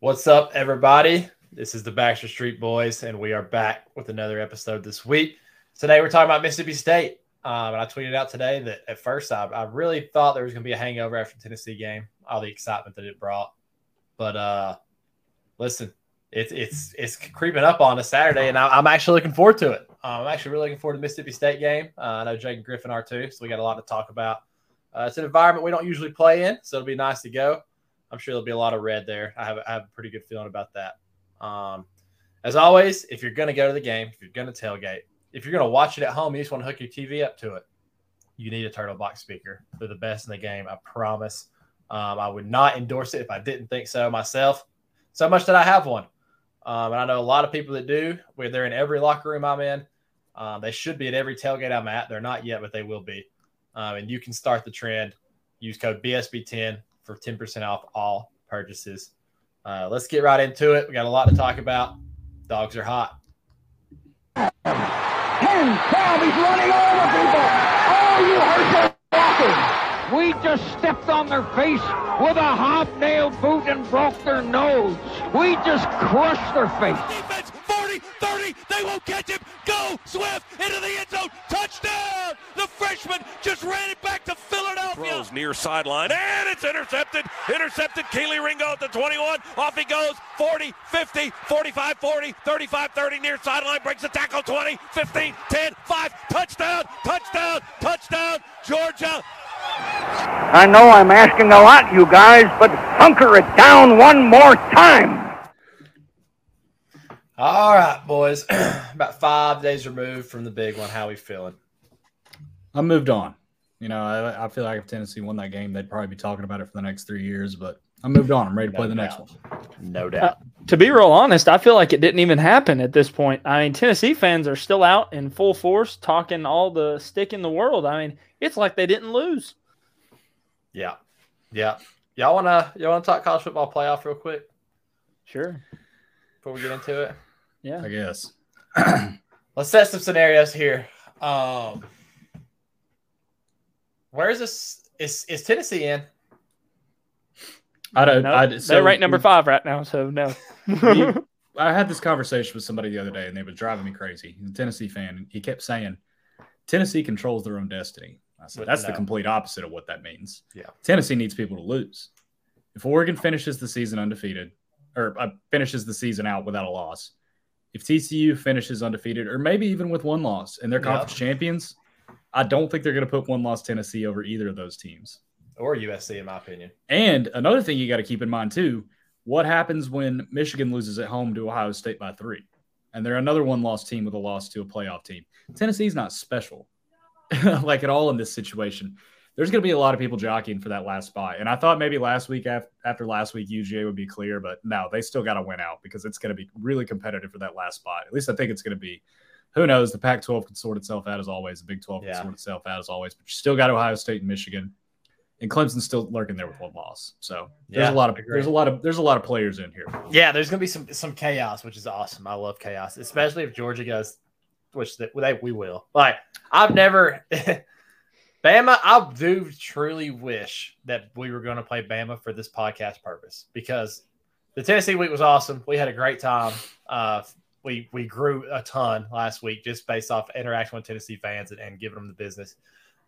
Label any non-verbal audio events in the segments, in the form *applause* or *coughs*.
What's up, everybody? This is the Baxter Street Boys, and we are back with another episode this week. Today, we're talking about Mississippi State. Um, and I tweeted out today that at first I, I really thought there was going to be a hangover after the Tennessee game, all the excitement that it brought. But uh, listen, it's it's it's creeping up on a Saturday, and I, am actually looking forward to it. Um, I'm actually really looking forward to the Mississippi State game. Uh, I know Jake and Griffin are too, so we got a lot to talk about. Uh, it's an environment we don't usually play in, so it'll be nice to go. I'm sure there'll be a lot of red there. I have, I have a pretty good feeling about that. Um, as always, if you're going to go to the game, if you're going to tailgate, if you're going to watch it at home, you just want to hook your TV up to it. You need a turtle box speaker. They're the best in the game. I promise. Um, I would not endorse it if I didn't think so myself. So much that I have one. Um, and I know a lot of people that do. Where they're in every locker room I'm in. Um, they should be at every tailgate I'm at. They're not yet, but they will be. Um, and you can start the trend. Use code BSB10 for 10% off all purchases. Uh, let's get right into it. We got a lot to talk about. Dogs are hot. Ten, twelve, he's running over people. Oh, you hurt their walking. We just stepped on their face with a hobnail boot and broke their nose. We just crushed their face. Defense 40, 30, they won't catch him. Go, Swift, into the end zone. Touchdown! The freshman just ran it back to Philadelphia. Throws near sideline, and it's intercepted. Intercepted. Kelee Ringo at the 21. Off he goes. 40, 50, 45, 40, 35, 30, near sideline. Breaks the tackle. 20, 15, 10, 5. Touchdown, touchdown, touchdown. Georgia. I know I'm asking a lot, you guys, but hunker it down one more time. All right, boys. *clears throat* About five days removed from the big one. How are we feeling? I moved on. You know, I, I, feel like if Tennessee won that game, they'd probably be talking about it for the next three years. But I moved on. I'm ready to no play the next one. No doubt. Uh, to be real honest, I feel like it didn't even happen at this point. I mean, Tennessee fans are still out in full force, talking all the stick in the world. I mean, it's like they didn't lose. Yeah, yeah. Y'all wanna y'all wanna talk college football playoff real quick? Sure. Before we get into it. Yeah. I guess. *clears throat* Let's set some scenarios here. Um, where is this? Is is Tennessee in? I don't. No, I, so they're ranked number five right now, so no. *laughs* *laughs* I had this conversation with somebody the other day, and they were driving me crazy. He's a Tennessee fan, and he kept saying, "Tennessee controls their own destiny." I said, "That's no. the complete opposite of what that means." Yeah, Tennessee needs people to lose. If Oregon finishes the season undefeated, or uh, finishes the season out without a loss, if TCU finishes undefeated, or maybe even with one loss, and they're conference champions, I don't think they're going to put one loss Tennessee over either of those teams. Or USC, in my opinion. And another thing you got to keep in mind too: what happens when Michigan loses at home to Ohio State by three, and they're another one-loss team with a loss to a playoff team? Tennessee's not special, *laughs* like at all in this situation there's going to be a lot of people jockeying for that last spot. And I thought maybe last week after, after last week UGA would be clear, but no, they still got to win out because it's going to be really competitive for that last spot. At least I think it's going to be. Who knows? The Pac-12 can sort itself out as always. The Big 12 yeah. can sort itself out as always. But you still got Ohio State and Michigan, and Clemson's still lurking there with one loss. So there's yeah, a lot of there's a lot of there's a lot of players in here. Yeah, there's going to be some some chaos, which is awesome. I love chaos, especially if Georgia goes, which they, we will. Like I've never. *laughs* Bama, I do truly wish that we were going to play Bama for this podcast purpose because the Tennessee week was awesome. We had a great time. Uh, we we grew a ton last week just based off interaction with Tennessee fans and, and giving them the business.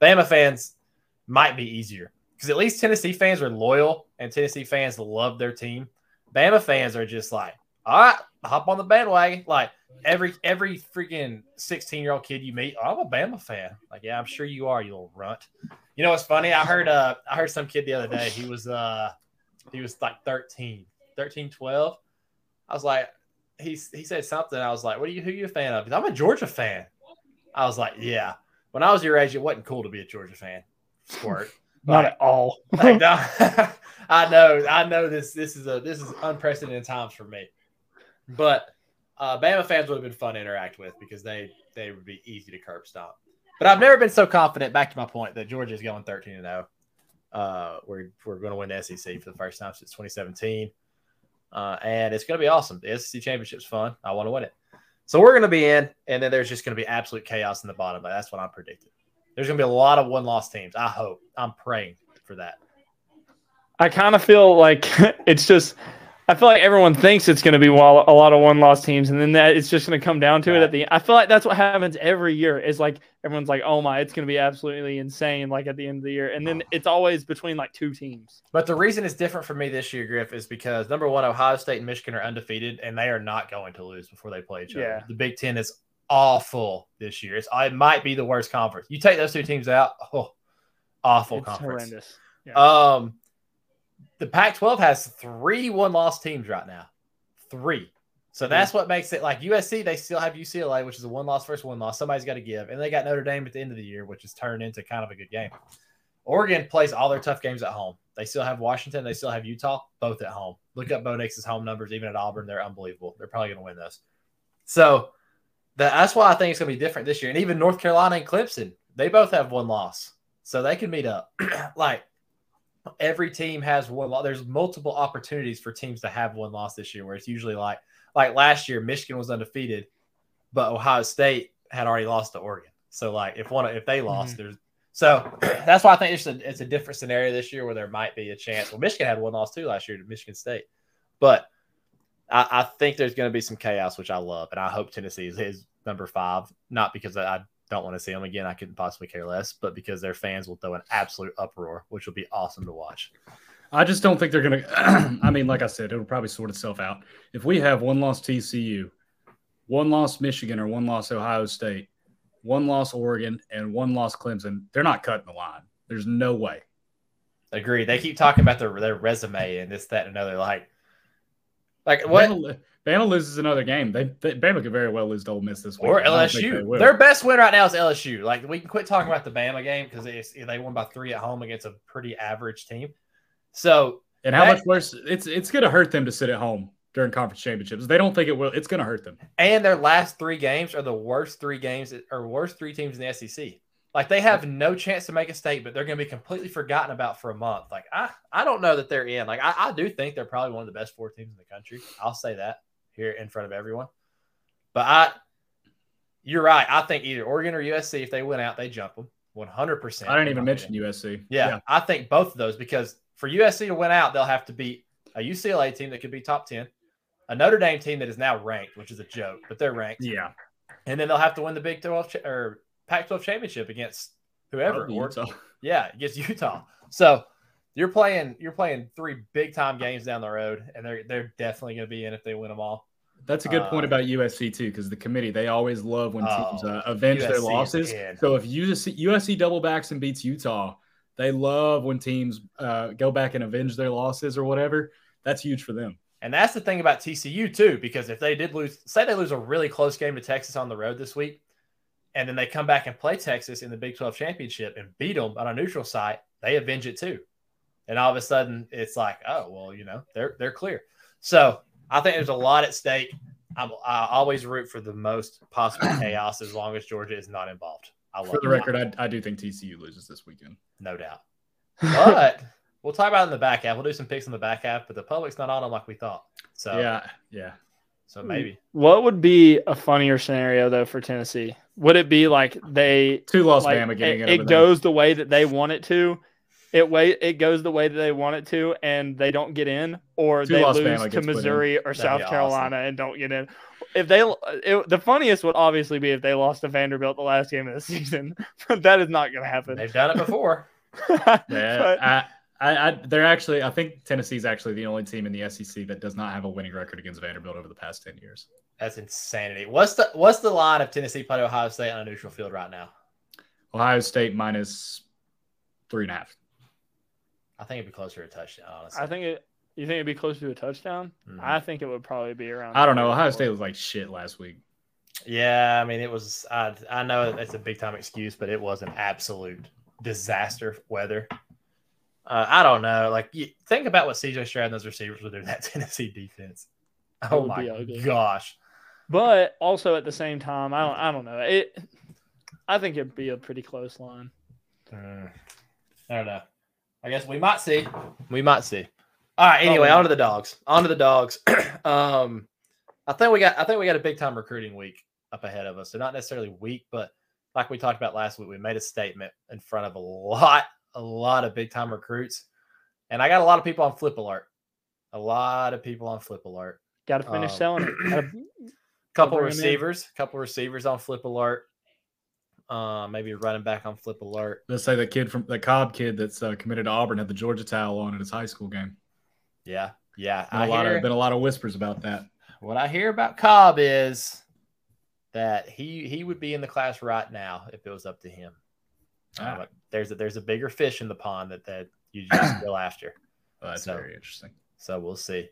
Bama fans might be easier because at least Tennessee fans are loyal and Tennessee fans love their team. Bama fans are just like, all right, hop on the bandwagon. Like every every freaking 16 year old kid you meet, oh, I'm a Bama fan. Like, yeah, I'm sure you are, you little runt. You know what's funny? I heard uh I heard some kid the other day, he was uh he was like 13, 13, 12. I was like, he he said something. I was like, what are you who are you a fan of? I'm a Georgia fan. I was like, yeah. When I was your age, it wasn't cool to be a Georgia fan. Squirt. *laughs* Not like, at all. like, no, *laughs* I know, I know this this is a this is unprecedented times for me. But uh, Bama fans would have been fun to interact with because they they would be easy to curb stomp. But I've never been so confident. Back to my point that Georgia is going thirteen and zero. Oh. Uh, we're we're going to win the SEC for the first time since 2017, uh, and it's going to be awesome. The SEC championship's fun. I want to win it. So we're going to be in, and then there's just going to be absolute chaos in the bottom. But that's what I'm predicting. There's going to be a lot of one loss teams. I hope. I'm praying for that. I kind of feel like *laughs* it's just I feel like everyone thinks it's going to be a lot of one loss teams, and then that it's just going to come down to right. it at the. I feel like that's what happens every year. Is like everyone's like, "Oh my, it's going to be absolutely insane!" Like at the end of the year, and then it's always between like two teams. But the reason it's different for me this year, Griff, is because number one, Ohio State and Michigan are undefeated, and they are not going to lose before they play each other. Yeah. The Big Ten is awful this year. It's, it might be the worst conference. You take those two teams out, oh, awful it's conference. Horrendous. Yeah. Um, the Pac-12 has three one-loss teams right now, three. So that's what makes it like USC. They still have UCLA, which is a one-loss first one-loss. Somebody's got to give, and they got Notre Dame at the end of the year, which is turned into kind of a good game. Oregon plays all their tough games at home. They still have Washington. They still have Utah, both at home. Look up Bo Nix's home numbers, even at Auburn. They're unbelievable. They're probably going to win those. So that, that's why I think it's going to be different this year. And even North Carolina and Clemson, they both have one loss. So they can meet up. *clears throat* like every team has one loss. There's multiple opportunities for teams to have one loss this year, where it's usually like like last year, Michigan was undefeated, but Ohio State had already lost to Oregon. So like if one if they lost, mm-hmm. there's so *clears throat* that's why I think it's a it's a different scenario this year where there might be a chance. Well, Michigan had one loss too last year to Michigan State, but I, I think there's going to be some chaos, which I love, and I hope Tennessee is, is number five. Not because I don't want to see them again. I couldn't possibly care less, but because their fans will throw an absolute uproar, which will be awesome to watch. I just don't think they're going to. *clears throat* I mean, like I said, it'll probably sort itself out. If we have one loss TCU, one loss Michigan, or one loss Ohio State, one loss Oregon, and one loss Clemson, they're not cutting the line. There's no way. Agree. They keep talking about their their resume and this, that, and another. Like, like what? Bama loses another game. They, they Bama could very well lose to Ole Miss this week. Or LSU. They Their best win right now is LSU. Like we can quit talking about the Bama game because they, they won by three at home against a pretty average team. So and how much worse it's it's going to hurt them to sit at home during conference championships. They don't think it will. It's going to hurt them. And their last three games are the worst three games or worst three teams in the SEC. Like they have no chance to make a statement. They're going to be completely forgotten about for a month. Like I, I don't know that they're in. Like I, I do think they're probably one of the best four teams in the country. I'll say that here in front of everyone. But I, you're right. I think either Oregon or USC, if they went out, they jump them 100%. I didn't even mention USC. Yeah, yeah, I think both of those because for USC to win out, they'll have to beat a UCLA team that could be top 10, a Notre Dame team that is now ranked, which is a joke, but they're ranked. Yeah. And then they'll have to win the Big 12 ch- or Pac 12 championship against whoever. Or, yeah, against Utah. So you're playing you're playing three big time games down the road, and they're they're definitely going to be in if they win them all. That's a good uh, point about USC too, because the committee they always love when teams uh, oh, avenge USC their losses. So if USC, USC double backs and beats Utah, they love when teams uh, go back and avenge their losses or whatever. That's huge for them. And that's the thing about TCU too, because if they did lose, say they lose a really close game to Texas on the road this week, and then they come back and play Texas in the Big 12 championship and beat them on a neutral site, they avenge it too and all of a sudden it's like, oh well, you know, they're they're clear. So I think there's a lot at stake. I'm, I always root for the most possible *clears throat* chaos as long as Georgia is not involved. I love for the record, I, I do think TCU loses this weekend, no doubt. *laughs* But we'll talk about it in the back half. We'll do some picks in the back half, but the public's not on them like we thought. So yeah, yeah. So maybe. What would be a funnier scenario though for Tennessee? Would it be like they two lost like, Bama getting it, it goes the way that they want it to, it way it goes the way that they want it to, and they don't get in, or Two they lose to Missouri or South Carolina awesome. and don't get in. If they, it, the funniest would obviously be if they lost to Vanderbilt the last game of the *laughs* season, but that is not going to happen. They've done it before. *laughs* yeah, but, I, I, I, they're actually. I think Tennessee's actually the only team in the SEC that does not have a winning record against Vanderbilt over the past ten years. That's insanity. What's the What's the line of Tennessee played Ohio State on a neutral field right now? Ohio State minus three and a half. I think it'd be closer to a touchdown. Honestly, I think it. You think it'd be closer to a touchdown? Mm-hmm. I think it would probably be around. I don't know. Ohio State was like shit last week. Yeah, I mean it was. I I know it's a big time excuse, but it was an absolute disaster weather. Uh, I don't know. Like, you, think about what CJ Stroud and those receivers were doing that *laughs* Tennessee defense. Oh my gosh! But also at the same time, I don't. I don't know. It. I think it'd be a pretty close line. Uh, I don't know. I guess we might see. We might see. All right. Anyway, on to the dogs. On to the dogs. *clears throat* um, I think we got. I think we got a big time recruiting week up ahead of us. So not necessarily week, but like we talked about last week, we made a statement in front of a lot, a lot of big time recruits, and I got a lot of people on flip alert. A lot of people on flip alert. Got to finish um, selling it. Gotta, *clears throat* couple receivers, couple receivers on flip alert. Uh, maybe running back on flip alert. Let's say the kid from the Cobb kid that's uh, committed to Auburn had the Georgia towel on at his high school game. Yeah, yeah. Been a lot hear, of been a lot of whispers about that. What I hear about Cobb is that he he would be in the class right now if it was up to him. Ah. Uh, there's a, there's a bigger fish in the pond that that you just *clears throat* go after. Well, that's so, very interesting. So we'll see.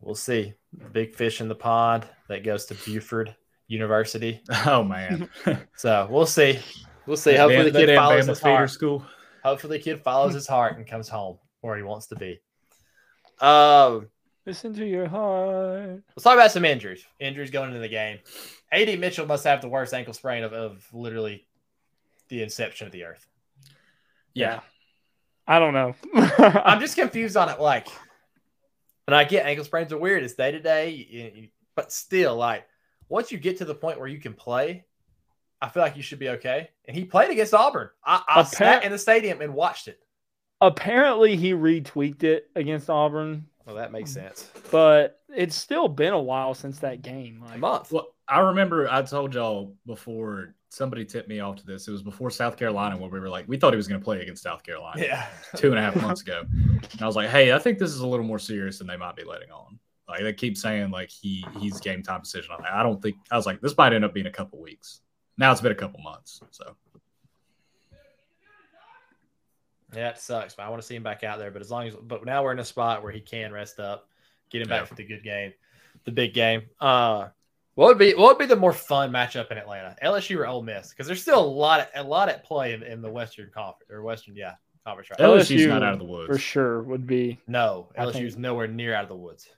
We'll see. Big fish in the pond that goes to Buford University. *laughs* Oh man. *laughs* so we'll see. We'll see. Hopefully the kid follows his heart. School. Hopefully the kid follows his heart and comes home where he wants to be. Um Listen to your heart. Let's talk about some injuries. Injuries going into the game. AD Mitchell must have the worst ankle sprain of, of literally the inception of the earth. Yeah. I don't know. *laughs* I'm just confused on it. Like, and I get ankle sprains are weird. It's day to day, but still, like, once you get to the point where you can play, I feel like you should be okay. And he played against Auburn. I, I Appar- sat in the stadium and watched it. Apparently, he retweaked it against Auburn. Well, that makes sense. But it's still been a while since that game. Like, a month. Well, I remember I told y'all before somebody tipped me off to this. It was before South Carolina where we were like, we thought he was going to play against South Carolina. Yeah. two and a half months ago. And I was like, hey, I think this is a little more serious than they might be letting on. Like they keep saying like he he's game time decision on that. I don't think I was like, this might end up being a couple weeks. Now it's been a couple months. So yeah, it sucks. But I want to see him back out there. But as long as but now we're in a spot where he can rest up, get him back yeah. for the good game, the big game. Uh what would be what would be the more fun matchup in Atlanta? LSU or Ole Miss? Because there's still a lot of, a lot at play in, in the Western Conference or Western, yeah, conference. Right? LSU's LSU not out of the woods for sure. Would be no LSU's nowhere near out of the woods.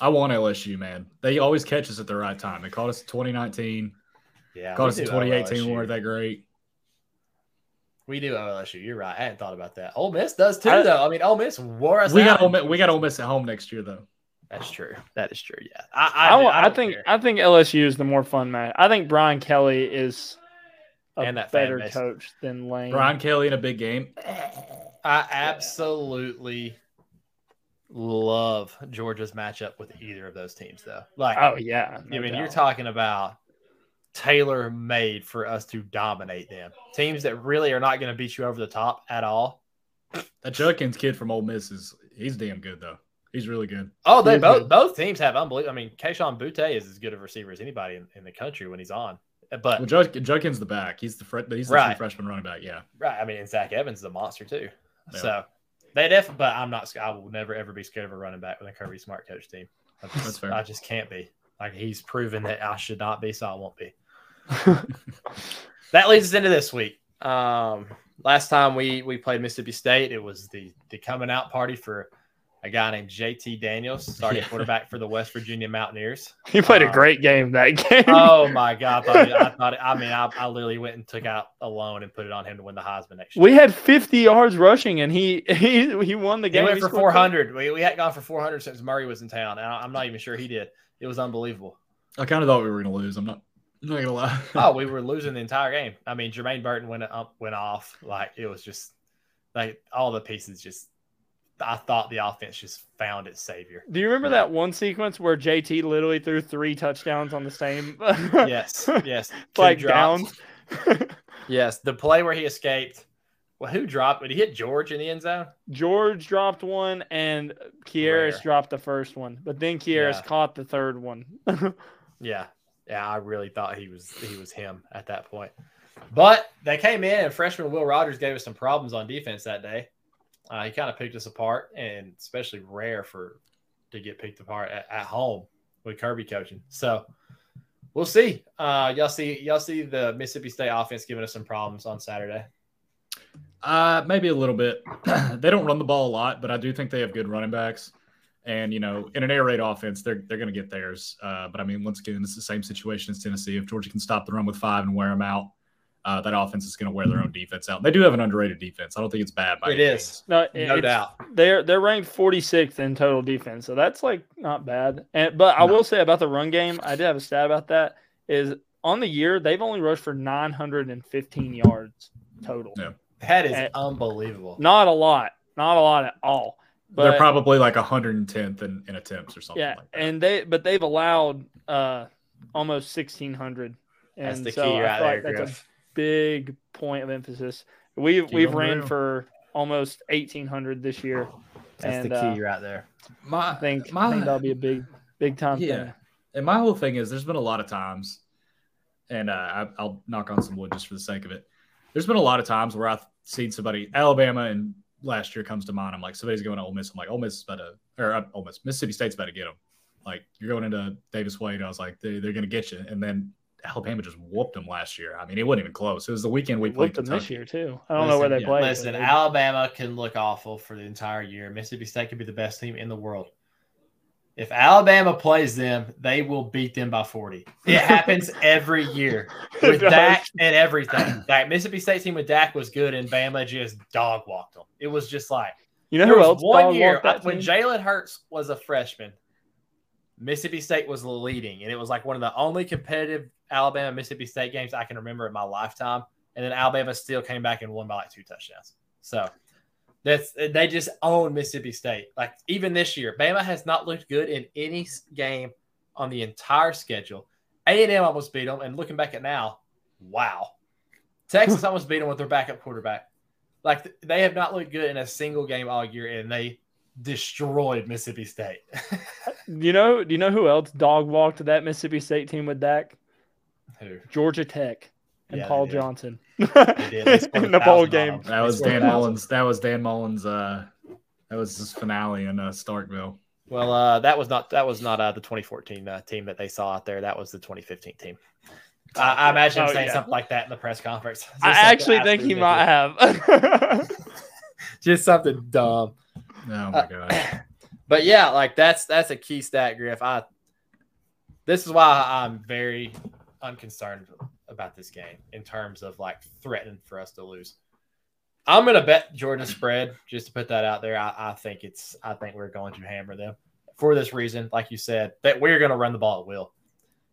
I want LSU, man. They always catch us at the right time. They caught us in 2019. Yeah, caught us in 2018. We weren't that great. We do LSU. You're right. I hadn't thought about that. Ole Miss does too, I, though. I mean, Ole Miss wore us. We got Ole Miss, we got Ole Miss at home next year, though. That's true. That is true. Yeah, I I, I, I think care. I think LSU is the more fun match. I think Brian Kelly is a and that better coach than Lane. Brian Kelly in a big game. I absolutely love Georgia's matchup with either of those teams, though. Like, oh yeah, no I mean, doubt. you're talking about tailor made for us to dominate them. Teams that really are not going to beat you over the top at all. That Judkins kid from Ole Miss is he's damn good though. He's really good. Oh, they both good. both teams have unbelievable. I mean, Kayshon Boutte is as good of a receiver as anybody in, in the country when he's on. But well, Jud, Judkins the back. He's the fre- he's the right. freshman running back. Yeah, right. I mean, and Zach Evans is a monster too. Yeah. So they definitely. But I'm not. I will never ever be scared of a running back with a Kirby Smart coach team. I just, That's fair. I just can't be. Like he's proven that I should not be, so I won't be. *laughs* that leads us into this week. Um, last time we we played Mississippi State, it was the the coming out party for a guy named JT Daniels, starting *laughs* yeah. quarterback for the West Virginia Mountaineers. He played um, a great game that *laughs* game. oh my god! I thought, I, *laughs* thought, I mean, I, I, literally went and took out a loan and put it on him to win the Heisman next year. We had 50 yards rushing, and he he he won the game. He went for 400. We, we hadn't gone for 400 since Murray was in town, and I, am not even sure he did. It was unbelievable. I kind of thought we were going to lose. I'm not. I'm not gonna lie. oh, we were losing the entire game. I mean, Jermaine Burton went up, went off. Like it was just like all the pieces just I thought the offense just found its savior. Do you remember that one sequence where JT literally threw three touchdowns on the same? *laughs* yes, yes, *laughs* like downs. *laughs* yes, the play where he escaped. Well, who dropped? Did he hit George in the end zone? George dropped one, and Kearis dropped the first one, but then Kearis yeah. caught the third one. yeah, yeah, I really thought he was he was him at that point. But they came in, and freshman Will Rogers gave us some problems on defense that day. Uh, he kind of picked us apart, and especially rare for to get picked apart at, at home with Kirby coaching. So we'll see. Uh, y'all see y'all see the Mississippi State offense giving us some problems on Saturday. Uh, maybe a little bit. *clears throat* they don't run the ball a lot, but I do think they have good running backs. And you know, in an air raid offense, they're they're going to get theirs. Uh, but I mean, once again, it's the same situation as Tennessee. If Georgia can stop the run with five and wear them out, uh, that offense is going to wear their own defense out. They do have an underrated defense. I don't think it's bad. By it is no, no doubt. They're they're ranked 46th in total defense, so that's like not bad. And but I no. will say about the run game, I did have a stat about that. Is on the year they've only rushed for 915 yards total. Yeah. That is and unbelievable. Not a lot, not a lot at all. But, They're probably like 110th in, in attempts or something. Yeah, like and they but they've allowed uh almost 1600. And that's the so key right there, like that's a big point of emphasis. We've Keep we've ran real. for almost 1800 this year. That's and, the key uh, right there. My, I think, my, I think that'll be a big big time yeah. thing. And my whole thing is there's been a lot of times, and uh, I, I'll knock on some wood just for the sake of it. There's been a lot of times where I've seen somebody, Alabama and last year comes to mind. I'm like, somebody's going to Ole Miss. I'm like, Ole Miss is about to, or uh, Ole Miss, Mississippi State's about to get them. Like, you're going into Davis Wade. I was like, they, they're going to get you. And then Alabama just whooped them last year. I mean, it wasn't even close. It was the weekend we played them this year too. I don't listen, know where they yeah. played. Listen, Alabama can look awful for the entire year. Mississippi State could be the best team in the world. If Alabama plays them, they will beat them by 40. It *laughs* happens every year with Dak and everything. That Mississippi State team with Dak was good, and Bama just dog walked them. It was just like you know who else? One year when Jalen Hurts was a freshman, Mississippi State was leading, and it was like one of the only competitive Alabama Mississippi State games I can remember in my lifetime. And then Alabama still came back and won by like two touchdowns. So that's they just own Mississippi State. Like even this year, Bama has not looked good in any game on the entire schedule. A and M almost beat them, and looking back at now, wow, Texas *laughs* almost beat them with their backup quarterback. Like they have not looked good in a single game all year, and they destroyed Mississippi State. *laughs* you know, do you know who else dog walked that Mississippi State team with Dak? Who? Georgia Tech and yeah, Paul Johnson *laughs* in the bowl game. That was Dan Mullen. That was Dan Mullen. Uh, that was his finale in uh, Starkville. Well, uh, that was not that was not uh, the 2014 uh, team that they saw out there. That was the 2015 team. I, I imagine oh, saying yeah. something like that in the press conference. I actually think he might have. *laughs* Just something dumb. Oh my god. *clears throat* but yeah, like that's that's a key stat, Griff. I this is why I'm very unconcerned about this game in terms of like threatening for us to lose. I'm gonna bet Georgia spread just to put that out there. I, I, think it's I think we're going to hammer them for this reason, like you said, that we're gonna run the ball at will.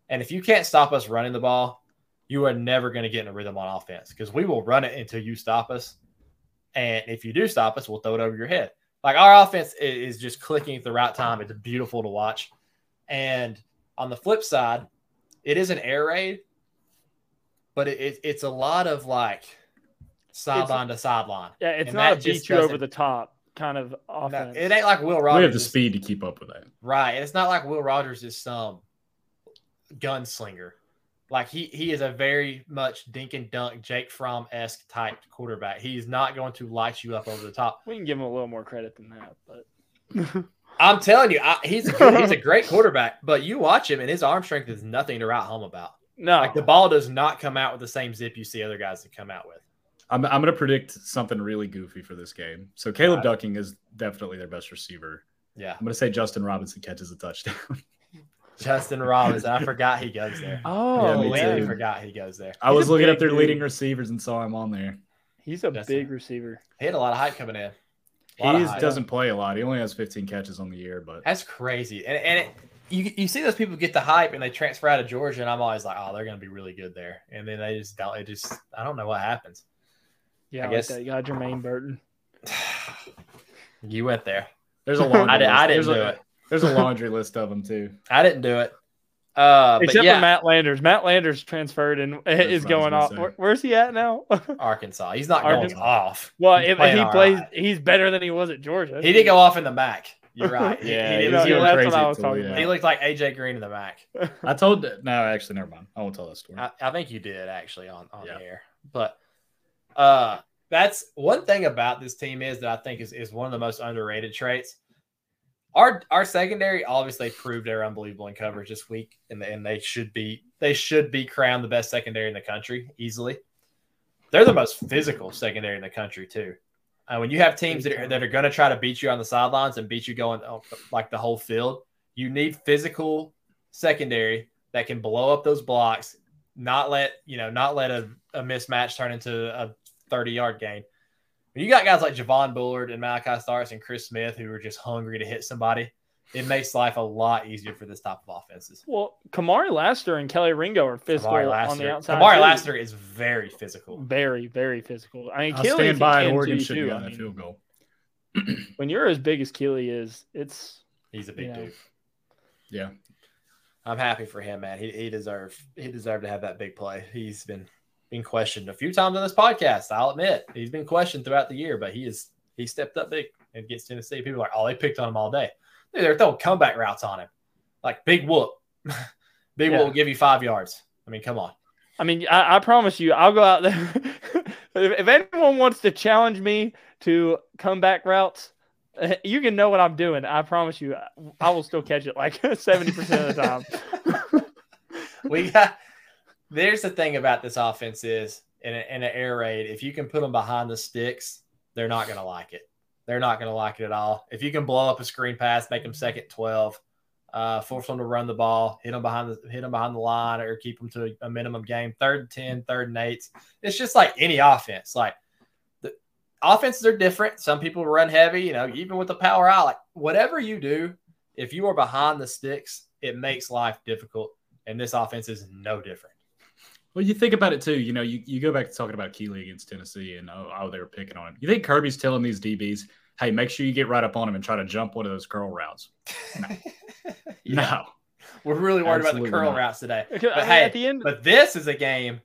And if you can't stop us running the ball, you are never gonna get in a rhythm on offense because we will run it until you stop us. And if you do stop us, we'll throw it over your head. Like our offense is just clicking at the right time. It's beautiful to watch. And on the flip side, it is an air raid, but it, it, it's a lot of like sideline to sideline. Yeah, it's and not a beat you over the top kind of offense. No, it ain't like Will Rogers. We have the speed to keep up with that. Right. And it's not like Will Rogers is some gunslinger. Like he he is a very much dink and dunk Jake Fromm esque type quarterback. He's not going to light you up over the top. We can give him a little more credit than that, but *laughs* I'm telling you, I, he's a good, he's a *laughs* great quarterback. But you watch him, and his arm strength is nothing to write home about. No, like the ball does not come out with the same zip you see other guys that come out with. I'm, I'm going to predict something really goofy for this game. So Caleb right. Ducking is definitely their best receiver. Yeah, I'm going to say Justin Robinson catches a touchdown. *laughs* Justin Robinson, I forgot he goes there. *laughs* Oh, yeah, I forgot he goes there. I was looking up their dude. leading receivers and saw him on there. He's a Justin. big receiver. He had a lot of hype coming in. He doesn't play a lot. He only has 15 catches on the year, but that's crazy. And and it, you you see those people get the hype and they transfer out of Georgia, and I'm always like, oh, they're going to be really good there, and then they just don't. It just I don't know what happens. Yeah, I, guess like you got Jermaine Burton. *sighs* you went there. There's a laundry. *laughs* I, did, I didn't do a, it. There's a laundry list of them too. I didn't do it. Uh, Except yeah. for Matt Landers. Matt Landers transferred and *laughs* That's is going off. Where, where's he at now? *laughs* Arkansas. He's not Arkansas. going off. Well, if he plays, right. he's better than he was at Georgia. He did go off in the MAC. You're *laughs* right. yeah, he, he, he, that's what I was talking about. He looked like AJ Green in the MAC. I told no, actually, never mind. I won't tell that story. I, I think you did actually on on yeah. the air, but uh, that's one thing about this team is that I think is is one of the most underrated traits. Our our secondary obviously proved they're unbelievable in coverage this week, and and they should be they should be crowned the best secondary in the country easily. They're the most physical secondary in the country too. Uh, when you have teams that are, that are going to try to beat you on the sidelines and beat you going oh, like the whole field, you need physical secondary that can blow up those blocks, not let you know, not let a, a mismatch turn into a 30 yard gain. When you got guys like Javon Bullard and Malaki Starks and Chris Smith who are just hungry to hit somebody, it makes life a lot easier for this type of offenses. Well, Kamari Lassiter and Kelee Ringo are physical on the outside. Kamari Lassiter is very physical. Very, very physical. I mean, I'll stand by Oregon should have gotten a field goal. *clears throat* when you're as big as Kelee is, it's he's a big you know, dude. Yeah. I'm happy for him, man. He he deserved he deserved to have that big play. He's been being questioned a few times on this podcast. I'll admit he's been questioned throughout the year, but he is he stepped up big against Tennessee. People are like, oh, they picked on him all day. Dude, they're throwing comeback routes on him, like big whoop. *laughs* big yeah. whoop will give you five yards. I mean, come on. I mean, I, I promise you, I'll go out there. *laughs* if, if anyone wants to challenge me to comeback routes, *laughs* you can know what I'm doing. I promise you, I will still catch it like 70% of the time. we got there's the thing about this offense is in, a, in an air raid, if you can put them behind the sticks, they're not going to like it. They're not going to like it at all. If you can blow up a screen pass, make them second 12, uh, force them to run the ball, hit them behind the hit them behind the line, or keep them to a minimum game, third and 10, third and eight. It's just like any offense. Like the offenses are different. Some people run heavy, you know, even with the power out. Like whatever you do, if you are behind the sticks, it makes life difficult. And this offense is no different. Well, you think about it too. You know, you, you go back to talking about Kelee against Tennessee and oh, oh, they were picking on him. You think Kirby's telling these DBs, hey, make sure you get right up on him and try to jump one of those curl routes? No. *laughs* yeah. no. We're really worried Absolutely about the curl not. routes today. But I mean, hey, at the end, but this is a game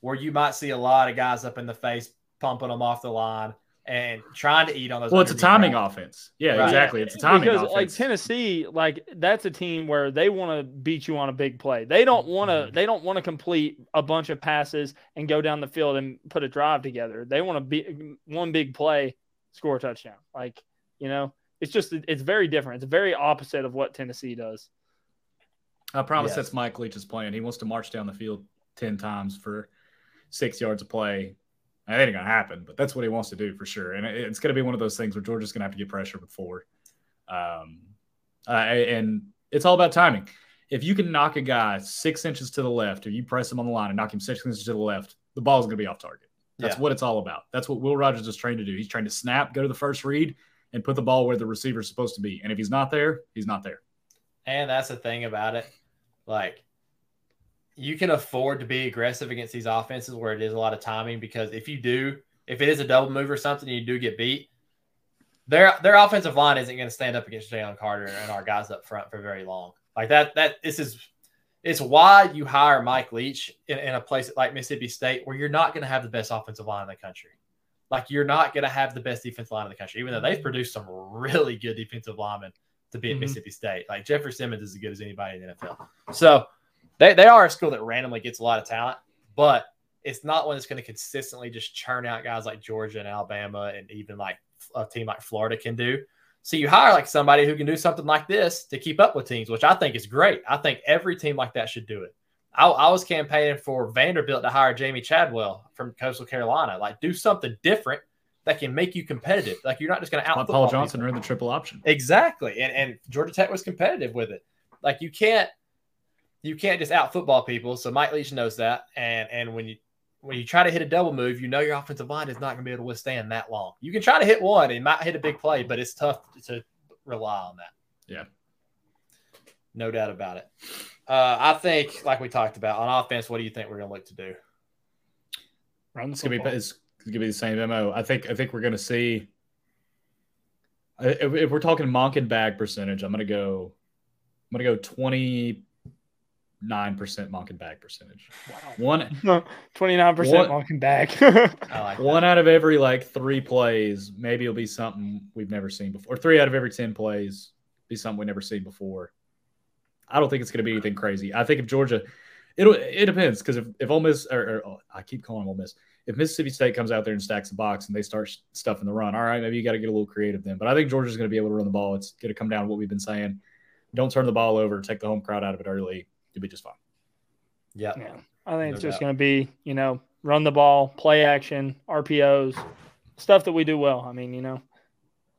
where you might see a lot of guys up in the face pumping them off the line and trying to eat on those. Well, it's a timing offense. Yeah, right. exactly. It's a timing because, offense. Like Tennessee, like that's a team where they want to beat you on a big play. They don't want to. Mm-hmm. They don't want to complete a bunch of passes and go down the field and put a drive together. They want to be one big play, score a touchdown. Like you know, it's just it's very different. It's very opposite of what Tennessee does. I promise yes. that's Mike Leach's plan. He wants to march down the field ten times for six yards of play that ain't gonna happen, but that's what he wants to do for sure. And it's gonna be one of those things where Georgia's gonna have to get pressure before. Um, uh, and it's all about timing. If you can knock a guy six inches to the left, or you press him on the line and knock him six inches to the left, the ball is gonna be off target. That's yeah. what it's all about. That's what Will Rogers is trained to do. He's trying to snap, go to the first read, and put the ball where the receiver is supposed to be. And if he's not there, he's not there. And that's the thing about it. Like you can afford to be aggressive against these offenses where it is a lot of timing because if you do, if it is a double move or something, you do get beat, their their offensive line isn't going to stand up against Jalen Carter and our guys up front for very long. Like that, that this is it's why you hire Mike Leach in, in a place like Mississippi State where you're not going to have the best offensive line in the country. Like you're not going to have the best defensive line in the country, even though they've produced some really good defensive linemen to be at mm-hmm. Mississippi State. Like Jeffrey Simmons is as good as anybody in the NFL. So they, they are a school that randomly gets a lot of talent, but it's not one that's going to consistently just churn out guys like Georgia and Alabama and even like a team like Florida can do. So you hire like somebody who can do something like this to keep up with teams, which I think is great. I think every team like that should do it. I, I was campaigning for Vanderbilt to hire Jamey Chadwell from Coastal Carolina. Like do something different that can make you competitive. Like you're not just going to out Paul Johnson ran the triple option. Exactly, and and Georgia Tech was competitive with it. Like you can't you can't just out football people. So Mike Leach knows that. And and when you when you try to hit a double move, you know your offensive line is not going to be able to withstand that long. You can try to hit one it might hit a big play, but it's tough to rely on that. Yeah. No doubt about it. Uh, I think, like we talked about, on offense, what do you think we're going to look to do? Run it's going to be it's going to be the same mo. I think I think we're going to see. If, if we're talking Monken bag percentage, I'm going to go. I'm going to go 20 nine percent Monken bag percentage. One *laughs* twenty nine percent Monken bag. *laughs* like one out of every like three plays, maybe it'll be something we've never seen before. Or three out of every ten plays be something we've never seen before. I don't think it's going to be anything crazy. I think if Georgia, it'll it depends because if if Ole Miss or, or oh, I keep calling Ole Miss, if Mississippi State comes out there and stacks the box and they start stuffing the run, all right, maybe you got to get a little creative then. But I think Georgia's going to be able to run the ball. It's going to come down to what we've been saying. Don't turn the ball over. Take the home crowd out of it early you'll be just fine. Yeah. Yeah. I think no it's just going to be, you know, run the ball, play action, RPOs, stuff that we do well. I mean, you know,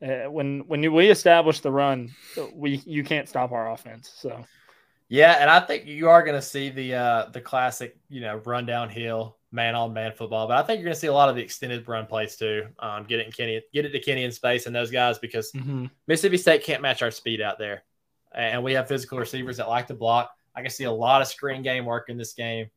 uh, when when we establish the run, we you can't stop our offense. So, yeah, and I think you are going to see the uh, the classic, you know, run downhill, man on man football. But I think you're going to see a lot of the extended run plays too. Um, get it in Kenny, get it to Kenny in space and those guys because mm-hmm. Mississippi State can't match our speed out there and we have physical receivers that like to block. I can see a lot of screen game work in this game.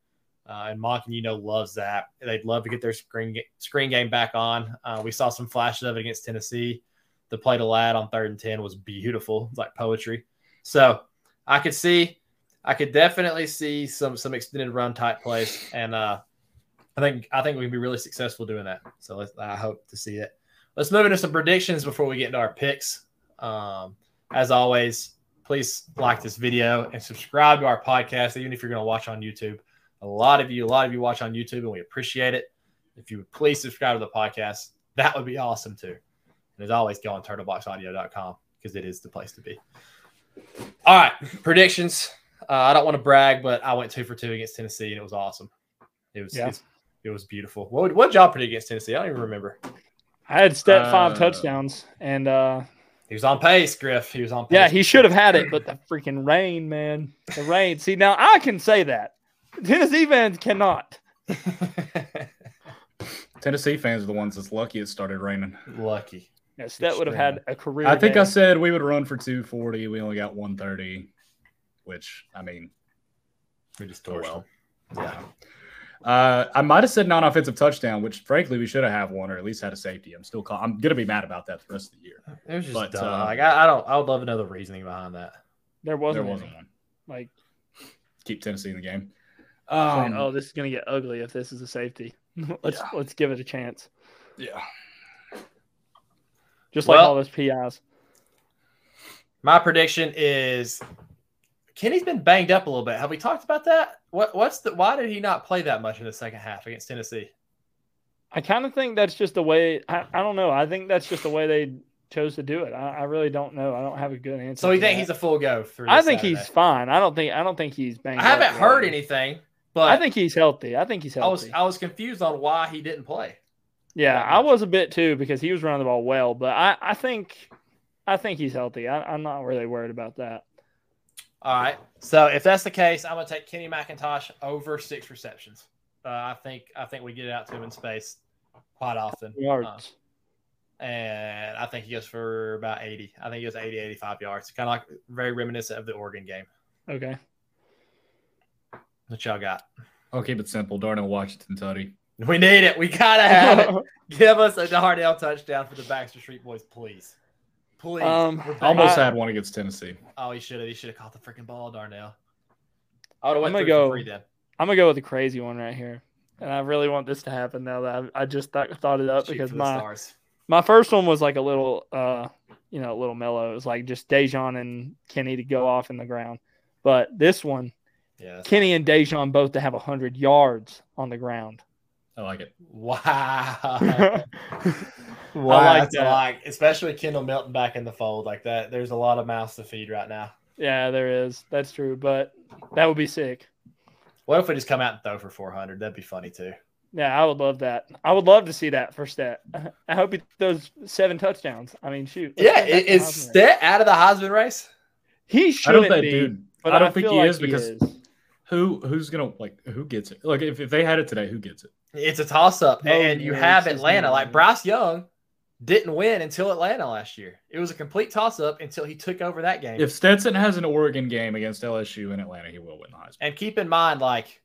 Uh, and you know, loves that. They'd love to get their screen screen game back on. Uh, we saw some flashes of it against Tennessee. the play to Ladd on third and 10 was beautiful. It's like poetry. So I could see, I could definitely see some some extended run type plays. And uh, I think I think we can be really successful doing that. So I hope to see it. Let's move into some predictions before we get into our picks. Um, as always, please like this video and subscribe to our podcast, even if you're going to watch on YouTube. A lot of you, a lot of you watch on YouTube, and we appreciate it. If you would please subscribe to the podcast, that would be awesome too. And as always, go on turtleboxaudio.com because it is the place to be. All right, predictions. Uh, I don't want to brag, but I went two for two against Tennessee, and it was awesome. It was yeah. it was beautiful. What what job predict against Tennessee? I don't even remember. I had Stet five uh, touchdowns, and uh, he was on pace, Griff. He was on pace. Yeah, he should have had it, but the freaking rain, man. The rain. See, now I can say that. Tennessee fans cannot. *laughs* Tennessee fans are the ones that's lucky it started raining. Lucky. Yes, that would have had a career. I think day. I said we would run for 240. We only got 130, which I mean, we just tore oh, well. Yeah. Uh, I might have said non-offensive touchdown, which frankly we should have had one or at least had a safety. I'm still call- I'm gonna be mad about that the rest of the year. It was just but, dumb. Uh, like I, I, don't I would love to know the reasoning behind that. There wasn't, there wasn't one. Like keep Tennessee in the game. Um, oh, this is gonna get ugly if this is a safety. *laughs* let's yeah. let's give it a chance. Yeah. Just like all those PIs. My prediction is Kenny's been banged up a little bit. Have we talked about that? What what's the why did he not play that much in the second half against Tennessee? I kind of think that's just the way I, I don't know. I think that's just the way they chose to do it. I, I really don't know. I don't have a good answer. So you think that. he's a full go through? I think Saturday. he's fine. I don't think I don't think he's banged. Up. I haven't heard anything, but I think he's healthy. I think he's healthy. I was I was confused on why he didn't play. Yeah, I was a bit too because he was running the ball well, but I, I think I think he's healthy. I, I'm not really worried about that. All right. So if that's the case, I'm gonna take Kenny McIntosh over six receptions. Uh, I think I think we get it out to him in space quite often. Yards. Uh, and I think he goes for about 80. I think he goes 80, 85 yards. Kind of like very reminiscent of the Oregon game. Okay. What y'all got? I'll keep it simple. Darnell Washington Tutty. We need it. We gotta have it. *laughs* Give us a Darnell touchdown for the Baxter Street Boys, please. Please. Um, almost I, had one against Tennessee. Oh, he should have. He should have caught the freaking ball, Darnell. I would have went go, free then. I'm gonna go with the crazy one right here, and I really want this to happen now that I, I just th- thought it up Shoot because my stars. my first one was like a little, uh, you know, a little mellow. It was like just Daijun and Kenny to go off in the ground, but this one, yeah, Kenny and Daijun both to have hundred yards on the ground. I like it. Wow. *laughs* *laughs* Wow, I like that. Like, especially Kendall Milton back in the fold like that. There's a lot of mouths to feed right now. Yeah, there is. That's true, but that would be sick. What if we just come out and throw for 400? That'd be funny too. Yeah, I would love that. I would love to see that for Stet. I hope he throws seven touchdowns. I mean, shoot. Yeah, is Stet out of the Heisman race? He shouldn't think, be. Dude, but I don't I think he like is because is. who who's gonna like who gets it? Like if, if they had it today, who gets it? It's a toss up, oh, and you have Atlanta like Bryce Young didn't win until Atlanta last year. It was a complete toss up until he took over that game. If Stetson has an Oregon game against LSU in Atlanta, he will win the Heisman. And keep in mind, like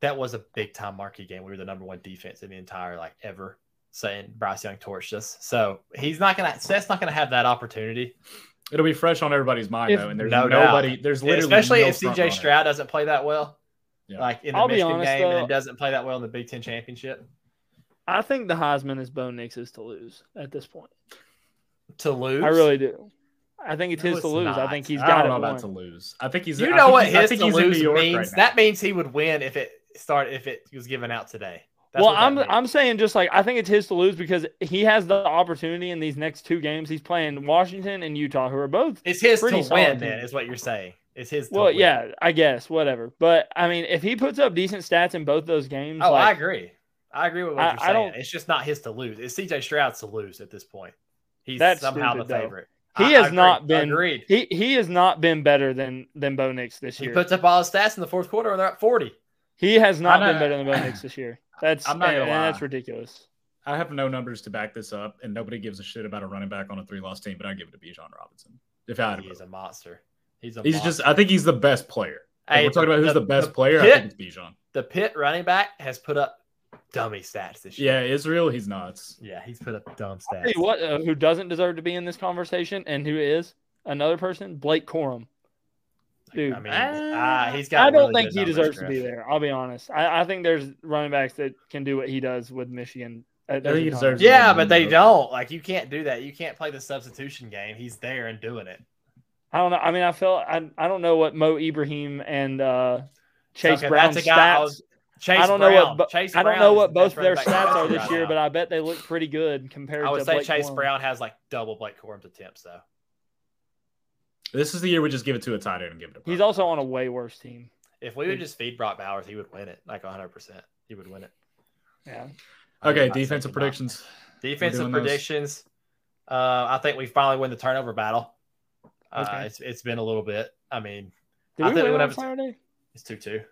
that was a big time marquee game. We were the number one defense in the entire like ever. Saying Bryce Young torched us, so he's not gonna. Seth's not gonna have that opportunity. It'll be fresh on everybody's mind if, though, and there's no nobody. Doubt. There's literally especially no if CJ Stroud doesn't play that well, yeah. like in the I'll Michigan honest, game, though, and doesn't play that well in the Big Ten championship. I think the Heisman is Bo Nix's to lose at this point. To lose? I really do. I think it's no, his it's to lose. Not. I think he's got I don't know about to lose. I think he's. You know what his to lose means? Right that means he would win if it start if it was given out today. That's well, I'm means. I'm saying just like I think it's his to lose because he has the opportunity in these next two games. He's playing Washington and Utah, who are both. It's his to win. Then is what you're saying. It's his. well, win. yeah, I guess whatever. But I mean, if he puts up decent stats in both those games, oh, like, I agree. I agree with what I, you're saying. It's just not his to lose. It's CJ Stroud's to lose at this point. He's That's somehow stupid, the favorite. He I, has I not been agreed. He he has not been better than than Bo Nix this he year. He puts up all his stats in the fourth quarter, and they're at forty. He has not been better than Bo Nix this year. *laughs* That's I'm not and, and that's ridiculous. I have no numbers to back this up, and nobody gives a shit about a running back on a three-loss team. But I give it to Bijan Robinson. If I had, he is a monster. He's a. He's monster. just. I think he's the best player. Hey, we're talking about who's the, the best the player. Pitt, I think it's Bijan. The Pitt running back has put up dummy stats this year. Yeah, Israel, he's nuts. Yeah, he's put up dumb stats. Hey, what? Uh, who doesn't deserve to be in this conversation, and who is another person? Blake Corum. Dude, I mean, uh, he's got. I don't really think he deserves to be there. I'll be honest. I, I think there's running backs that can do what he does with Michigan. I think he deserves. Yeah, but they don't. Like you can't do that. You can't play the substitution game. He's there and doing it. I don't know. I mean, I feel I, I don't know what Mo Ibrahim and uh, Chase okay, Brown stats. Was, Chase I don't Brown. know what Chase I don't know what both their stats are this year, but I bet they look pretty good compared. To I would to say Blake Chase Brown has like double Blake Corum's attempts though. This is the year we just give it to a tight end and give it. A. He's also on a way worse team. If we would just feed Brock Bowers, he would win it like 100. percent He would win it. Yeah. Okay, defensive predictions. Defensive predictions. Uh, I think we finally win the turnover battle. Uh, okay. it's it's been a little bit. I mean, Did I we think win on Saturday? It's two two.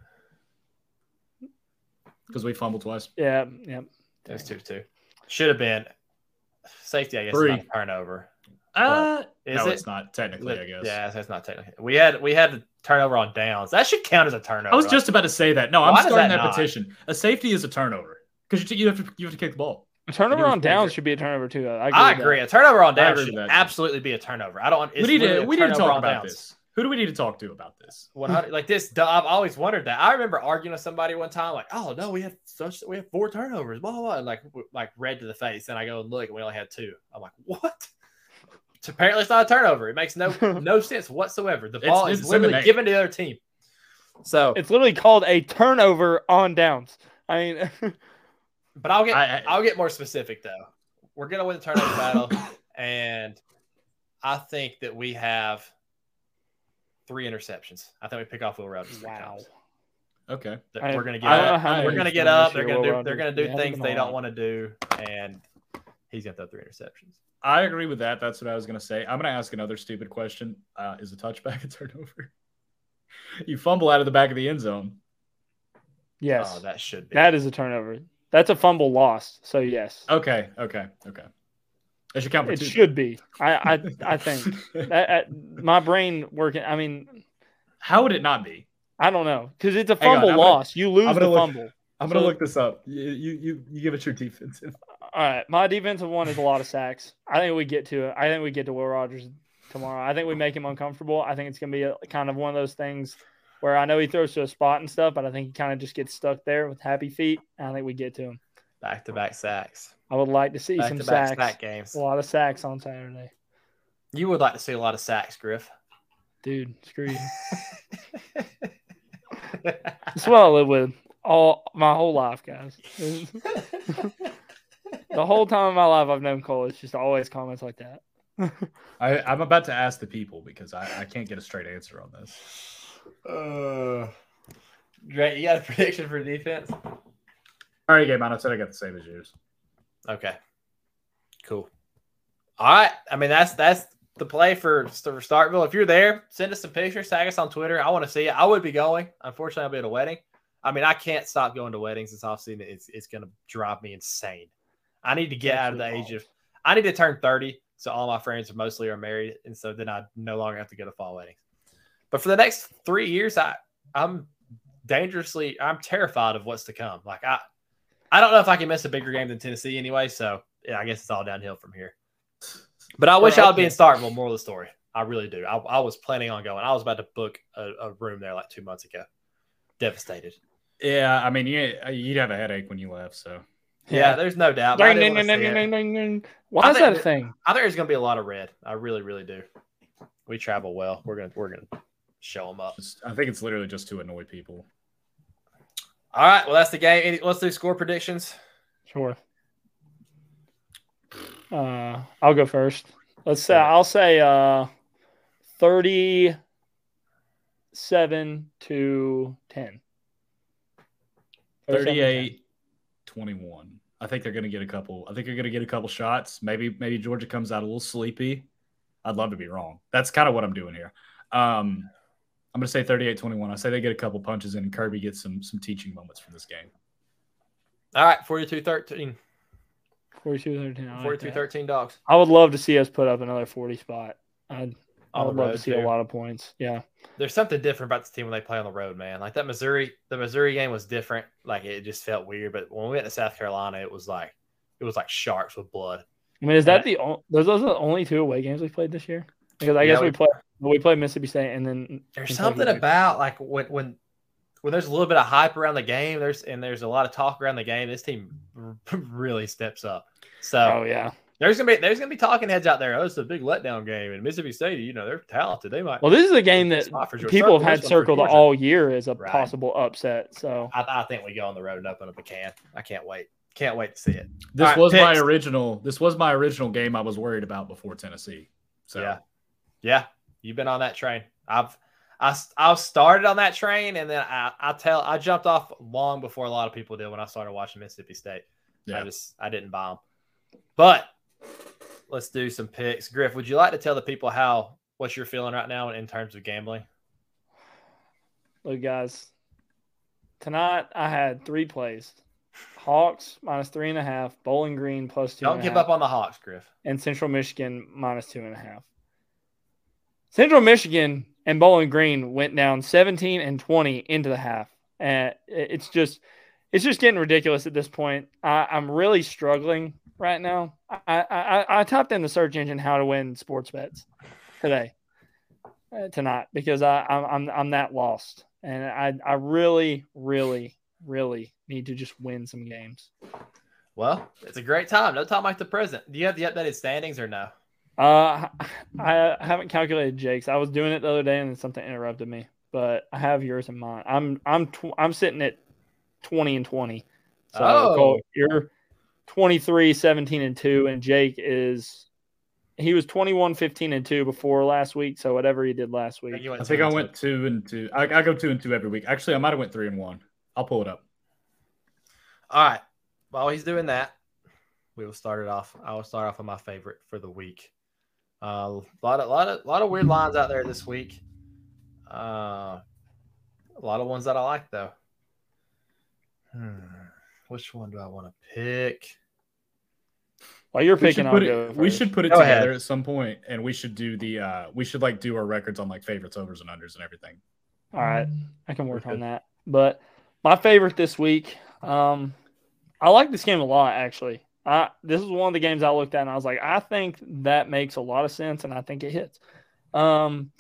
Because we fumbled twice. Yeah, yeah. It's two two. Should have been safety. I guess Three. turnover. Uh, is no, it? it's not technically. I guess. Yeah, that's not technically. We had we had a turnover on downs. That should count as a turnover. I was just about to say that. No, Why I'm starting that, that petition. A safety is a turnover because you, you have to you have to kick the ball. A turnover on downs should be a turnover too. I agree. I agree. A turnover on downs should absolutely be a turnover. I don't. We need to we need to talk about downs. this. Who do we need to talk to about this? What like this? I've always wondered that. I remember arguing with somebody one time, like, "Oh no, we had such we had four turnovers, blah blah blah," and like like red to the face. And I go and look, and we only had two. I'm like, "What?" It's apparently it's not a turnover. It makes no *laughs* no sense whatsoever. The ball it's, is literally given to the other team. So it's literally called a turnover on downs. I mean, *laughs* but I'll get I, will get more specific though. We're gonna win the turnover battle, *laughs* and I think that we have three interceptions. I think we pick off Will Rogers. Wow. Times. Okay. We're gonna get up. We're gonna get up. They're gonna do. They're gonna do things they don't want to do, and he's gonna throw three interceptions. I agree with that. That's what I was going to say. I'm going to ask another stupid question. Uh, is a touchback *laughs* a turnover? you fumble out of the back of the end zone. Yes. Oh, that should be. That is a turnover. That's a fumble lost. So yes. Okay. Okay. Okay. It should count. it two. should be. I I, I think *laughs* my brain working. I mean, how would it not be? I don't know because it's a fumble loss. Gonna, you lose the look, fumble. I'm gonna so, look this up. You, you you give it your defensive. All right, my defensive one is a lot of sacks. I think we get to it. I think we get to Will Rogers tomorrow. I think we make him uncomfortable. I think it's gonna be a, kind of one of those things where I know he throws to a spot and stuff, but I think he kind of just gets stuck there with happy feet. I think we get to him. Back to back sacks. I would like to see back some to sacks. Sack games. A lot of sacks on Saturday. You would like to see a lot of sacks, Griff. Dude, screw you. *laughs* That's what I live with all my whole life, guys. *laughs* the whole time of my life I've known Cole, it's just always comments like that. *laughs* I, I'm about to ask the people because I, I can't get a straight answer on this. Uh, great. You got a prediction for defense? All right, game on. I said I got the same as yours. Okay. Cool. All right. I mean, that's that's the play for, for Starkville. If you're there, send us some pictures, tag us on Twitter. I want to see it. I would be going. Unfortunately, I'll be at a wedding. I mean, I can't stop going to weddings this offseason. It's it's going to drive me insane. I need to get out of the age of. I need to turn thirty, so all my friends mostly are married, and so then I no longer have to go to fall weddings. But for the next three years, I I'm dangerously I'm terrified of what's to come. Like I I don't know if I can miss a bigger game than Tennessee anyway. So yeah, I guess it's all downhill from here. But I wish I would be in Starkville. More of the story. I really do. I, I was planning on going. I was about to book a, a room there like two months ago. Devastated. Yeah, I mean, you you'd have a headache when you left, so. Yeah, there's no doubt. Ding, ding, ding, Why is that a thing? I think there's going to be a lot of red. I really, really do. We travel well. We're gonna we're gonna show them up. I think it's literally just to annoy people. All right, well that's the game. Let's do score predictions. Sure. Uh, I'll go first. Let's say I'll say uh, thirty-seven to ten. 38 21. I think they're going to get a couple. I think they're going to get a couple shots. Maybe maybe Georgia comes out a little sleepy. I'd love to be wrong. That's kind of what I'm doing here. Um, I'm going to say 38 21. I say they get a couple punches in and Kirby gets some some teaching moments from this game. All right, 42 13. 42 13. 42 13 dogs. I would love to see us put up another 40 spot. I'd, I would love to see too. a lot of points. Yeah. There's something different about this team when they play on the road, man. Like that Missouri, the Missouri game was different. Like it just felt weird. But when we went to South Carolina, it was like it was like sharks with blood. I mean, is that the those those are the only two away games we played this year? Because I yeah, guess we, we play we played Mississippi State and then there's something about like when when when there's a little bit of hype around the game, there's and there's a lot of talk around the game. This team *laughs* really steps up. So, oh yeah, there's gonna be there's gonna be talking heads out there. Oh, it's a big letdown game, and Mississippi State, you know, they're talented. They might. Well, this is a game that people have had circled all year as a right. possible upset. So I, I, think we go on the road and open up a can. I can't wait. Can't wait to see it. This right, was picks. my original. This was my original game. I was worried about before Tennessee. So yeah, yeah, you've been on that train. I've I, I started on that train and then I, I tell I jumped off long before a lot of people did when I started watching Mississippi State. Yeah. I just I didn't buy them. But let's do some picks. Griff, would you like to tell the people how what you're feeling right now in terms of gambling? Look, guys, tonight I had three plays. Hawks minus three and a half, Bowling Green plus two. Don't give up on the Hawks, Griff. And Central Michigan minus two and a half. Central Michigan and Bowling Green went down 17 and 20 into the half. And it's just it's just getting ridiculous at this point. I, am really struggling right now. I, I, I typed in the search engine how to win sports bets today, uh, tonight, because I, I'm, I'm, I'm that lost. And I, I really, really, really need to just win some games. Well, it's a great time. No time like the present. Do you have the updated standings or no? Uh, I haven't calculated Jake's. I was doing it the other day and then something interrupted me, but I have yours in mind. I'm I'm tw- I'm sitting at 20 and 20. So oh. Cole, you're 23, 17 and 2 and Jake is he was 21, 15 and 2 before last week, so whatever he did last week. I think I went 2 and 2. I, I go 2 and 2 every week. Actually, I might have went 3 and 1. I'll pull it up. All right. While he's doing that, we will start it off. I will start off with my favorite for the week. A uh, lot of lot of lot of weird lines out there this week. Uh, a lot of ones that I like though. Hmm. Which one do I want to pick? While you're picking, we should put it, we should put it together ahead. at some point, and we should do the uh, we should like do our records on like favorites, overs, and unders, and everything. All right, I can work on that. But my favorite this week, um, I like this game a lot actually. I, this is one of the games I looked at and I was like, I think that makes a lot of sense and I think it hits. Um,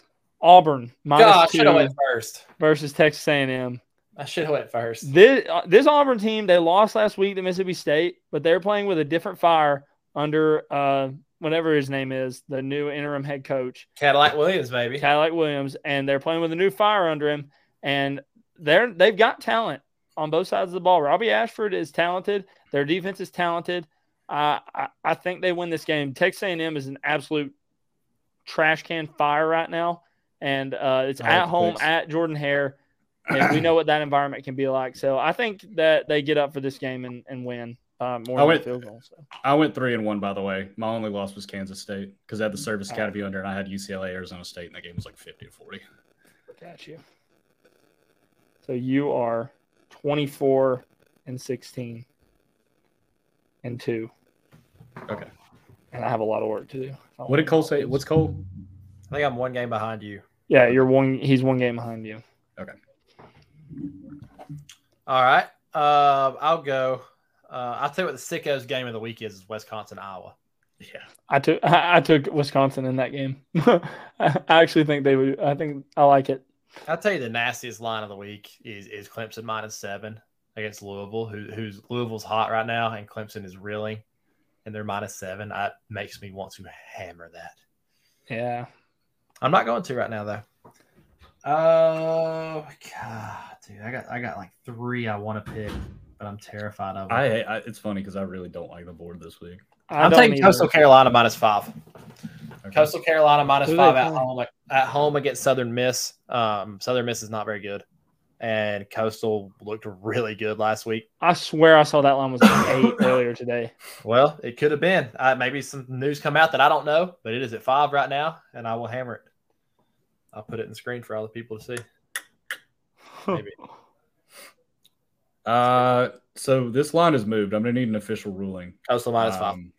Auburn minus God, two went first versus Texas A&M. I should have went first. This uh, this Auburn team they lost last week to Mississippi State, but they're playing with a different fire under uh whatever his name is, the new interim head coach. Cadillac Williams, baby. Cadillac Williams, and they're playing with a new fire under him, and they're they've got talent on both sides of the ball. Robby Ashford is talented. Their defense is talented. I, I think they win this game. Texas A&M is an absolute trash can fire right now, and uh, it's at home at Jordan Hare, and we know what that environment can be like. So I think that they get up for this game and, and win. Uh, more I went, field goal. So. I went three and one, by the way. My only loss was Kansas State because I had the Service Academy under, and I had UCLA, Arizona State, and that game was like fifty to forty. Got you. So you are twenty four and sixteen and two. Okay. And I have a lot of work to do. What did Cole say? What's Cole? I think I'm one game behind you. Yeah, you're one. He's one game behind you. Okay. All right. Uh, I'll go. Uh, I'll tell you what the sickos game of the week is: is Wisconsin Iowa. Yeah, I took *laughs* I took Wisconsin in that game. *laughs* I actually think they would. I think I like it. I'll tell you the nastiest line of the week is is Clemson minus seven against Louisville, who, who's Louisville's hot right now, and Clemson is reeling and they're minus seven, that makes me want to hammer that. Yeah. I'm not going to right now though. Oh god, dude, I got I got like three I want to pick, but I'm terrified of. I, I it's funny because I really don't like the board this week. I am taking Coastal Carolina minus five. Okay. Coastal Carolina minus five at home at home against Southern Miss. Um, Southern Miss is not very good and Coastal looked really good last week. I swear I saw that line was like eight *laughs* earlier today. Well, it could have been. Uh, maybe some news come out that I don't know, but it is at five right now, and I will hammer it. I'll put it in the screen for all the people to see. Maybe. uh, so this line is moved. I'm gonna need an official ruling. Coastal minus um, five. I'm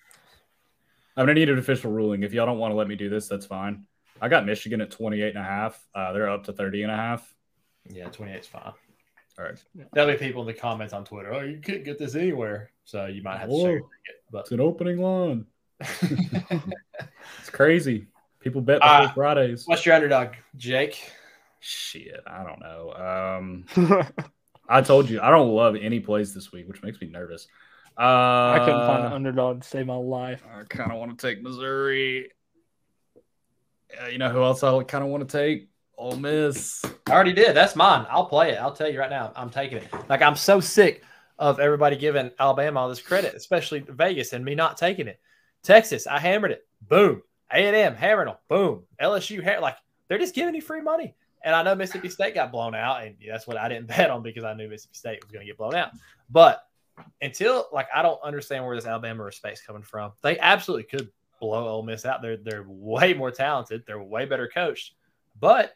gonna need an official ruling. If y'all don't want to let me do this, that's fine. I got Michigan at 28 and a half. Uh, they're up to 30 and a half. Yeah, 28 is fine. All right. There'll be people in the comments on Twitter. Oh, you can't get this anywhere. So you might have to share it. But it's an opening line. *laughs* it's crazy. People bet before uh, Fridays. What's your underdog, Jake? Shit, I don't know. Um, *laughs* I told you I don't love any plays this week, which makes me nervous. Uh, I couldn't find an underdog to save my life. I kind of want to take Missouri. Uh, you know who else I kind of want to take? Ole Miss. I already did. That's mine. I'll play it. I'll tell you right now. I'm taking it. Like I'm so sick of everybody giving Alabama all this credit, especially Vegas, and me not taking it. Texas, I hammered it. Boom. A&M, hammered them. Boom. LSU, like they're just giving you free money. And I know Mississippi State got blown out, and that's what I didn't *laughs* bet on because I knew Mississippi State was going to get blown out. But until like I don't understand where this Alabama respect's coming from. They absolutely could blow Ole Miss out. They're they're way more talented. They're way better coached, but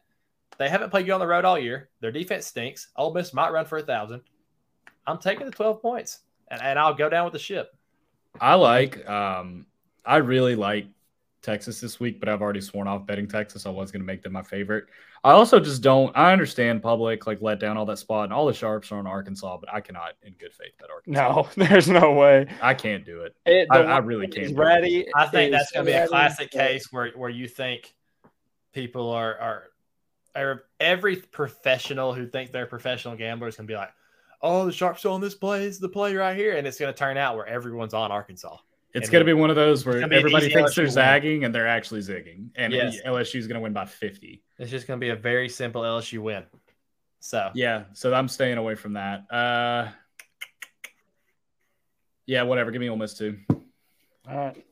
they haven't played you on the road all year. Their defense stinks. Ole Miss might run for a thousand. I'm taking the 12 points, and, and I'll go down with the ship. I like. Um, I really like Texas this week, but I've already sworn off betting Texas. I was going to make them my favorite. I also just don't. I understand public like let down all that spot, and all the sharps are on Arkansas, but I cannot, in good faith, bet Arkansas. No, *laughs* there's no way. I can't do it. it I, I, really can't. Ready. I think that's going to be a classic case where where you think people are are, are every professional who thinks they're professional gamblers can be like, oh, the sharps on this play is the play right here, and it's going to turn out where everyone's on Arkansas. It's going to be one of those where everybody thinks LSU they're zagging and they're actually zigging, and yes. LSU is going to win by 50. It's just going to be a very simple LSU win. So yeah, so I'm staying away from that. Uh, yeah, whatever. Give me Ole Miss too. All right.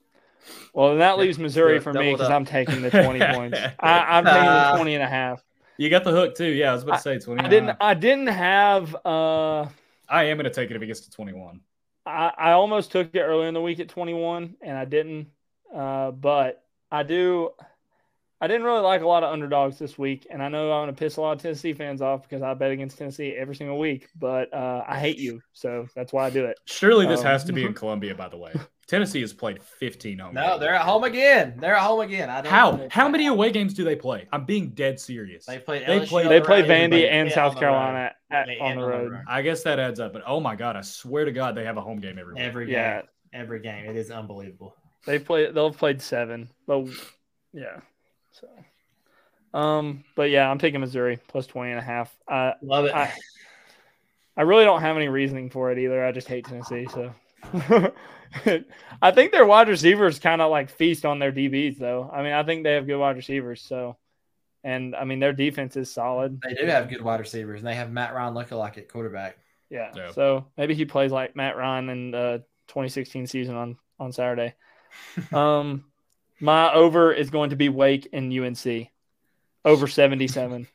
Well, that leaves Missouri for me because I'm taking the 20 *laughs* points. I, am taking the 20 and a half. You got the hook too. Yeah, I was about to say 20. I, didn't. I didn't have. uh I am going to take it if it gets to 21. I, I almost took it earlier in the week at 21 and I didn't. Uh, but I do. I didn't really like a lot of underdogs this week, and I know I'm going to piss a lot of Tennessee fans off because I bet against Tennessee every single week. But uh, I hate you, so that's why I do it. Surely this um, has to be in *laughs* Columbia, by the way. Tennessee has played 15 home. No, games. they're at home again. They're at home again. I How? How many away games do they play? I'm being dead serious. They play. They play. They play Vandy and South Carolina at, on the road. I guess that adds up. But oh my god, I swear to God, they have a home game every. Every game. Yeah. Every game. It is unbelievable. They play. They'll have played seven, but yeah. So. Um, but yeah, I'm taking Missouri plus 20 and a half. Uh, Love it. I, I really don't have any reasoning for it either. I just hate Tennessee. So *laughs* *laughs* I think their wide receivers kind of like feast on their DBs, though. I mean, I think they have good wide receivers. So, and I mean, their defense is solid. They do have good wide receivers, and they have Matt Ryan looking like at quarterback. Yeah. yeah. So maybe he plays like Matt Ryan in the 2016 season on on Saturday. *laughs* um, my over is going to be Wake and UNC over 77.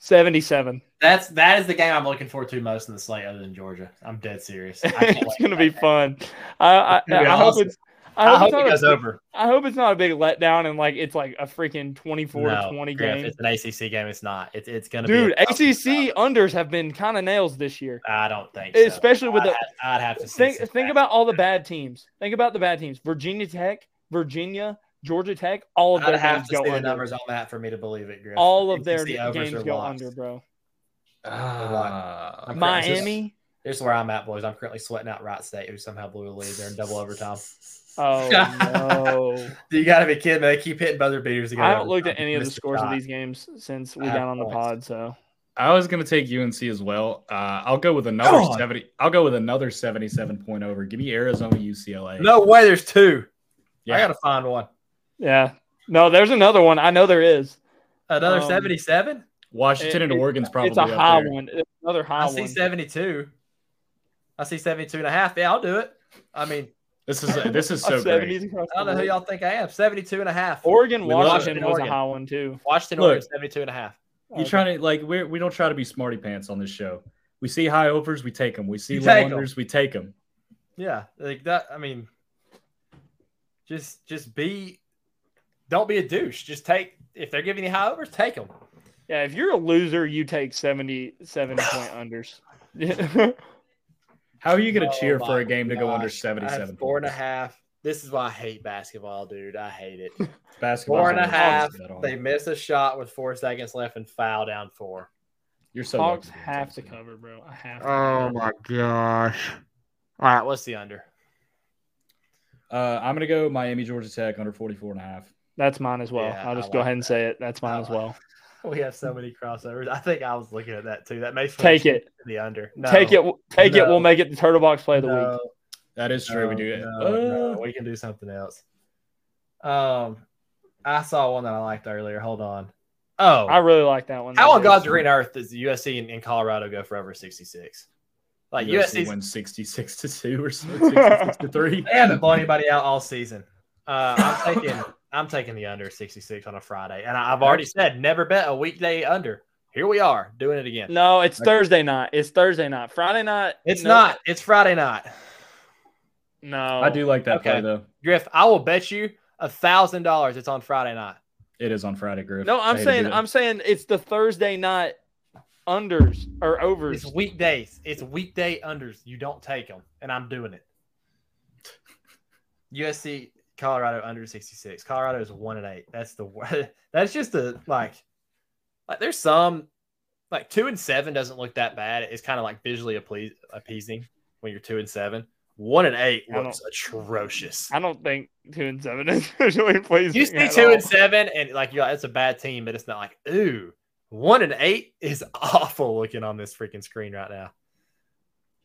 77. That's that is the game I'm looking forward to most in the slate, other than Georgia. I'm dead serious. *laughs* it's gonna be fun. I, I, I, I hope it's. I hope, I hope it goes a, over. I hope it's not a big letdown and like it's like a freaking 24 no, 20 game. It's an ACC game. It's not. It's it's gonna be. Dude, ACC unders have been kind of nails this year. I don't think, so. especially with I'd, the. I'd have to think. Think about all the bad teams. Think about the bad teams. Virginia Tech, Virginia, Georgia Tech, all of their I'd games go under. the numbers on that for me to believe it. Griff. All of their games go lost. under, bro. Uh, Miami. Here's where I'm at, boys. I'm currently sweating out Wright State, who somehow blew a lead there in double overtime. Oh *laughs* no! *laughs* you got to be kidding me! They keep hitting buzzer beaters. I haven't looked at any of the scores of these games since we got on the pod. So I was going to take UNC as well. Uh, I'll go with another seventy. I'll go with another seventy-seven point over. Give me Arizona UCLA. No way. There's two. Yeah. I got to find one. Yeah. No, there's another one. I know there is. Another um, 77? Washington it, and Oregon's probably It's a high there. one. It's another high I see 72. I see 72 and a half. Yeah, I'll do it. I mean, this is this is *laughs* so great. I don't know who y'all think I am. 72 and a half. Oregon, Washington, was Oregon. a high one too. Washington, Look, Oregon, 72 and a half. You okay. trying to like we we don't try to be smarty pants on this show. We see high overs, we take them. We see low unders, we take them. Yeah, like that. I mean, just just be don't be a douche. Just take if they're giving you high overs, take them. Yeah, if you're a loser, you take 70, 70 point *sighs* unders. How are you going *laughs* to oh cheer for a game to go under 77? Four and a half This is why I hate basketball, dude. I hate it. *laughs* basketball. Four and a half. They miss a shot with four seconds left and foul down four. You're so Hawks have to cover, bro. I have. To oh my gosh! All right, what's the under? Uh, I'm gonna go Miami Georgia Tech under 44 and a half. That's mine as well. Yeah, I'll just like go ahead and say it. That's mine as well. *laughs* We have so many crossovers. I think I was looking at that too. That makes take it the under. No, take it. Take no. it. We'll make it the turtle box play of the no. week. That is true. No, we do it. No, uh, we can do something else. Um, I saw one that I liked earlier. Hold on. Oh, I really like that one. How on God's green earth does the USC and, and Colorado go forever? sixty six? Like USC wins sixty six to two or *laughs* sixty six to three. They haven't blown anybody out all season. Uh, I'm *laughs* taking I'm taking the under 66 on a Friday, and I've already said never bet a weekday under. Here we are doing it again. No, it's Thursday night. It's Thursday night. Friday night. It's no. not. It's Friday night. No, I do like that okay. play though. Griff, I will bet you a thousand dollars it's on Friday night. It is on Friday, Griff. No, I'm saying I'm saying it's the Thursday night unders or overs. It's weekdays. It's weekday unders. You don't take them, and I'm doing it. *laughs* USC Colorado under 66. Colorado is one and eight. That's the *laughs* that's just a like like there's some like two and seven doesn't look that bad. It's kind of like visually appeasing when you're two and seven. One and eight looks atrocious. I don't think two and seven *laughs* is visually pleasing. You see two all. and seven, and like you, it's a bad team, but it's not like ooh. One and eight is *laughs* awful looking on this freaking screen right now.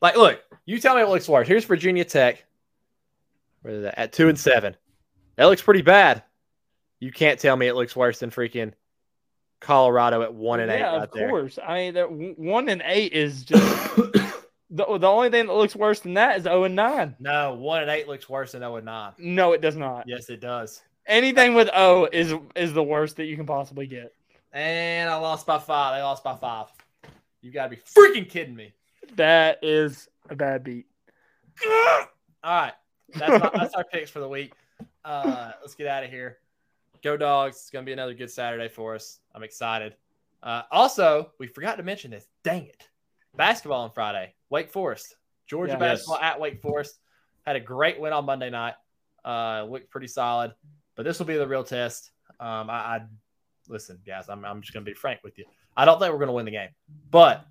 Like, look, you tell me what looks worse. Here's Virginia Tech. Where is that? At two and seven. That looks pretty bad. You can't tell me it looks worse than freaking Colorado at one and yeah, eight. Yeah, of course. I mean, that one and eight is just *coughs* the, the only thing that looks worse than that is zero oh and nine. No, one and eight looks worse than zero oh and nine. No, it does not. Yes, it does. Anything with O is is the worst that you can possibly get. And I lost by five. They lost by five. You got to be freaking kidding me. That is a bad beat. All right, that's my, that's our picks for the week. Uh, let's get out of here. Go dogs. It's going to be another good Saturday for us. I'm excited. Uh, also, we forgot to mention this. Dang it. Basketball on Friday. Wake Forest. Georgia yeah, basketball yes. at Wake Forest. Had a great win on Monday night. Uh, looked pretty solid. But this will be the real test. Um, I, I listen, guys. I'm, I'm just going to be frank with you. I don't think we're going to win the game, but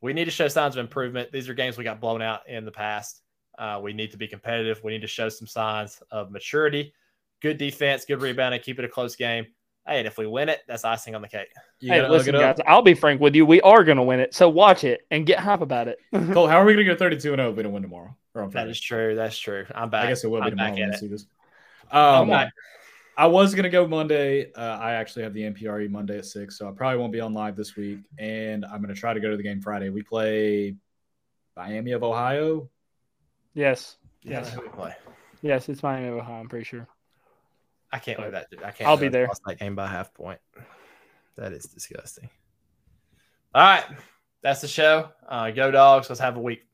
we need to show signs of improvement. These are games we got blown out in the past. Uh, we need to be competitive. We need to show some signs of maturity. Good defense, good rebounding, keep it a close game. Hey, and if we win it, that's icing on the cake. You hey, listen, guys, I'll be frank with you. We are going to win it. So watch it and get hype about it. *laughs* Cole, how are we going to get 32 and 0 if we don't win tomorrow? That is true. That's true. I'm back. I guess it will be I'm tomorrow when we see this. Um, I was gonna go Monday. Uh, I actually have the NPRE Monday at six, so I probably won't be on live this week. And I'm gonna try to go to the game Friday. We play Miami of Ohio Yes. Yes. Yes, it's Miami of Ohio. I'm pretty sure. I can't believe that. I can't. I'll be there. Lost that game by half point. That is disgusting. All right, that's the show. Uh, go dogs. Let's have a week.